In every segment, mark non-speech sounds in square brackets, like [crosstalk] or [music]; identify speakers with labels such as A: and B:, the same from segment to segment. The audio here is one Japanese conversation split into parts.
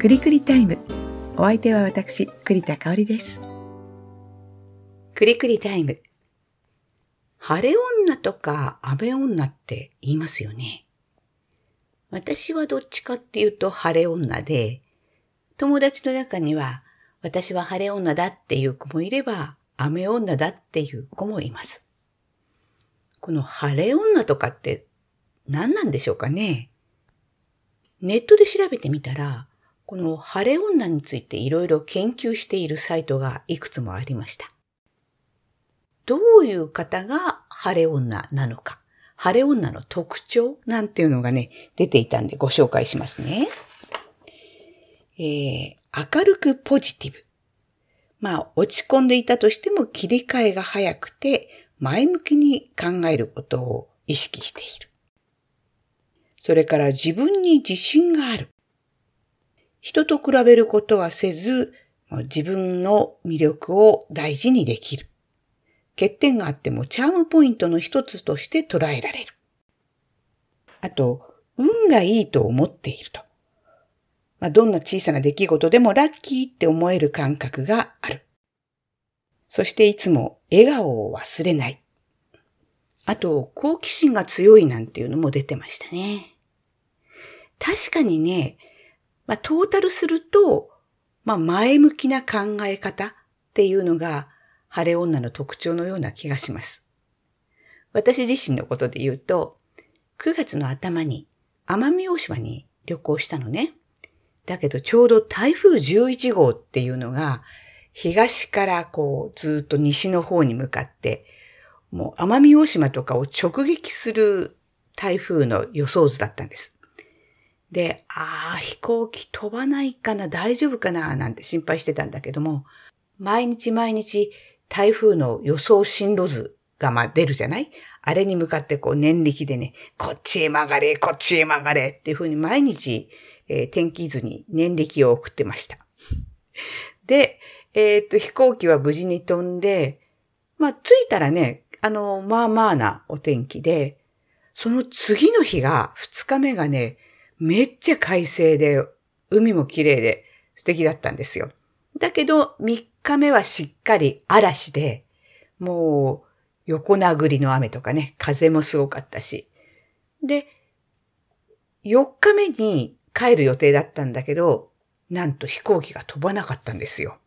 A: くりくりタイム。お相手は私、栗田香織です。
B: くりくりタイム。晴れ女とか雨女って言いますよね。私はどっちかっていうと晴れ女で、友達の中には私は晴れ女だっていう子もいれば、雨女だっていう子もいます。この晴れ女とかって何なんでしょうかねネットで調べてみたら、この晴れ女についていろいろ研究しているサイトがいくつもありました。どういう方が晴れ女なのか、晴れ女の特徴なんていうのがね、出ていたんでご紹介しますね。えー、明るくポジティブ。まあ、落ち込んでいたとしても切り替えが早くて、前向きに考えることを意識している。それから自分に自信がある。人と比べることはせず、自分の魅力を大事にできる。欠点があってもチャームポイントの一つとして捉えられる。あと、運がいいと思っていると。まあ、どんな小さな出来事でもラッキーって思える感覚がある。そしていつも笑顔を忘れない。あと、好奇心が強いなんていうのも出てましたね。確かにね、まあ、トータルすると、まあ、前向きな考え方っていうのが晴れ女の特徴のような気がします。私自身のことで言うと、9月の頭に奄美大島に旅行したのね。だけどちょうど台風11号っていうのが東からこうずっと西の方に向かってもう奄美大島とかを直撃する台風の予想図だったんです。で、ああ、飛行機飛ばないかな、大丈夫かな、なんて心配してたんだけども、毎日毎日台風の予想進路図がま出るじゃない？あれに向かってこう念力でね、こっちへ曲がれ、こっちへ曲がれっていうふうに毎日、えー、天気図に念力を送ってました。で、えー、っと、飛行機は無事に飛んで、まあ着いたらね、あの、まあまあなお天気で、その次の日が、二日目がね、めっちゃ快晴で、海も綺麗で素敵だったんですよ。だけど、3日目はしっかり嵐で、もう横殴りの雨とかね、風もすごかったし。で、4日目に帰る予定だったんだけど、なんと飛行機が飛ばなかったんですよ。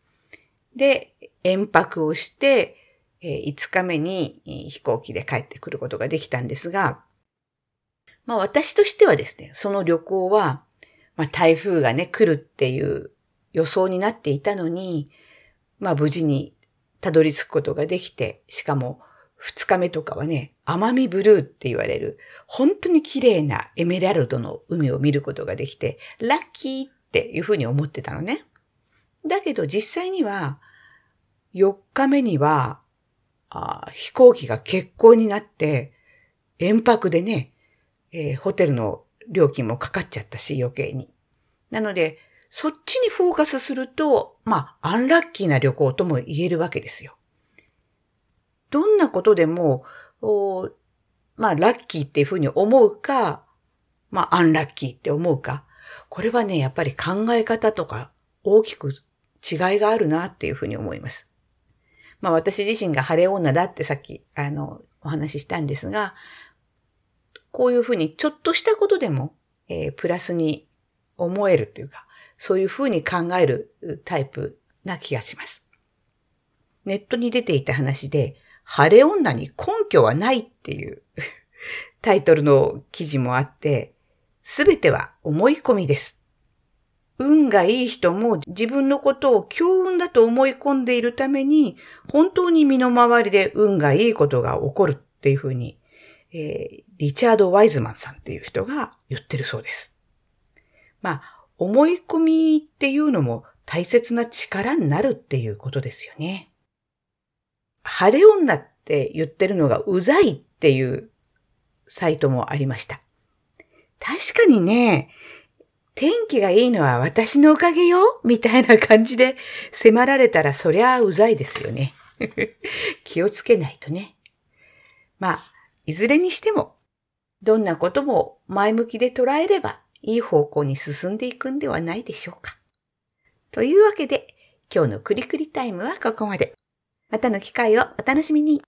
B: で、遠泊をして、5日目に飛行機で帰ってくることができたんですが、まあ私としてはですね、その旅行は、まあ台風がね、来るっていう予想になっていたのに、まあ無事にたどり着くことができて、しかも二日目とかはね、奄美ブルーって言われる、本当に綺麗なエメラルドの海を見ることができて、ラッキーっていうふうに思ってたのね。だけど実際には、4日目には、飛行機が欠航になって、遠泊でね、えー、ホテルの料金もかかっちゃったし、余計に。なので、そっちにフォーカスすると、まあ、アンラッキーな旅行とも言えるわけですよ。どんなことでも、まあ、ラッキーっていうふうに思うか、まあ、アンラッキーって思うか。これはね、やっぱり考え方とか大きく違いがあるなっていうふうに思います。まあ、私自身が晴れ女だってさっき、あの、お話ししたんですが、こういうふうにちょっとしたことでも、えー、プラスに思えるというか、そういうふうに考えるタイプな気がします。ネットに出ていた話で、晴れ女に根拠はないっていう [laughs] タイトルの記事もあって、すべては思い込みです。運がいい人も自分のことを強運だと思い込んでいるために、本当に身の回りで運がいいことが起こるっていうふうに、えー、リチャード・ワイズマンさんっていう人が言ってるそうです。まあ、思い込みっていうのも大切な力になるっていうことですよね。晴れ女って言ってるのがうざいっていうサイトもありました。確かにね、天気がいいのは私のおかげよみたいな感じで迫られたらそりゃうざいですよね。[laughs] 気をつけないとね。まあ、いずれにしても、どんなことも前向きで捉えればいい方向に進んでいくんではないでしょうか。というわけで、今日のクリクリタイムはここまで。またの機会をお楽しみに。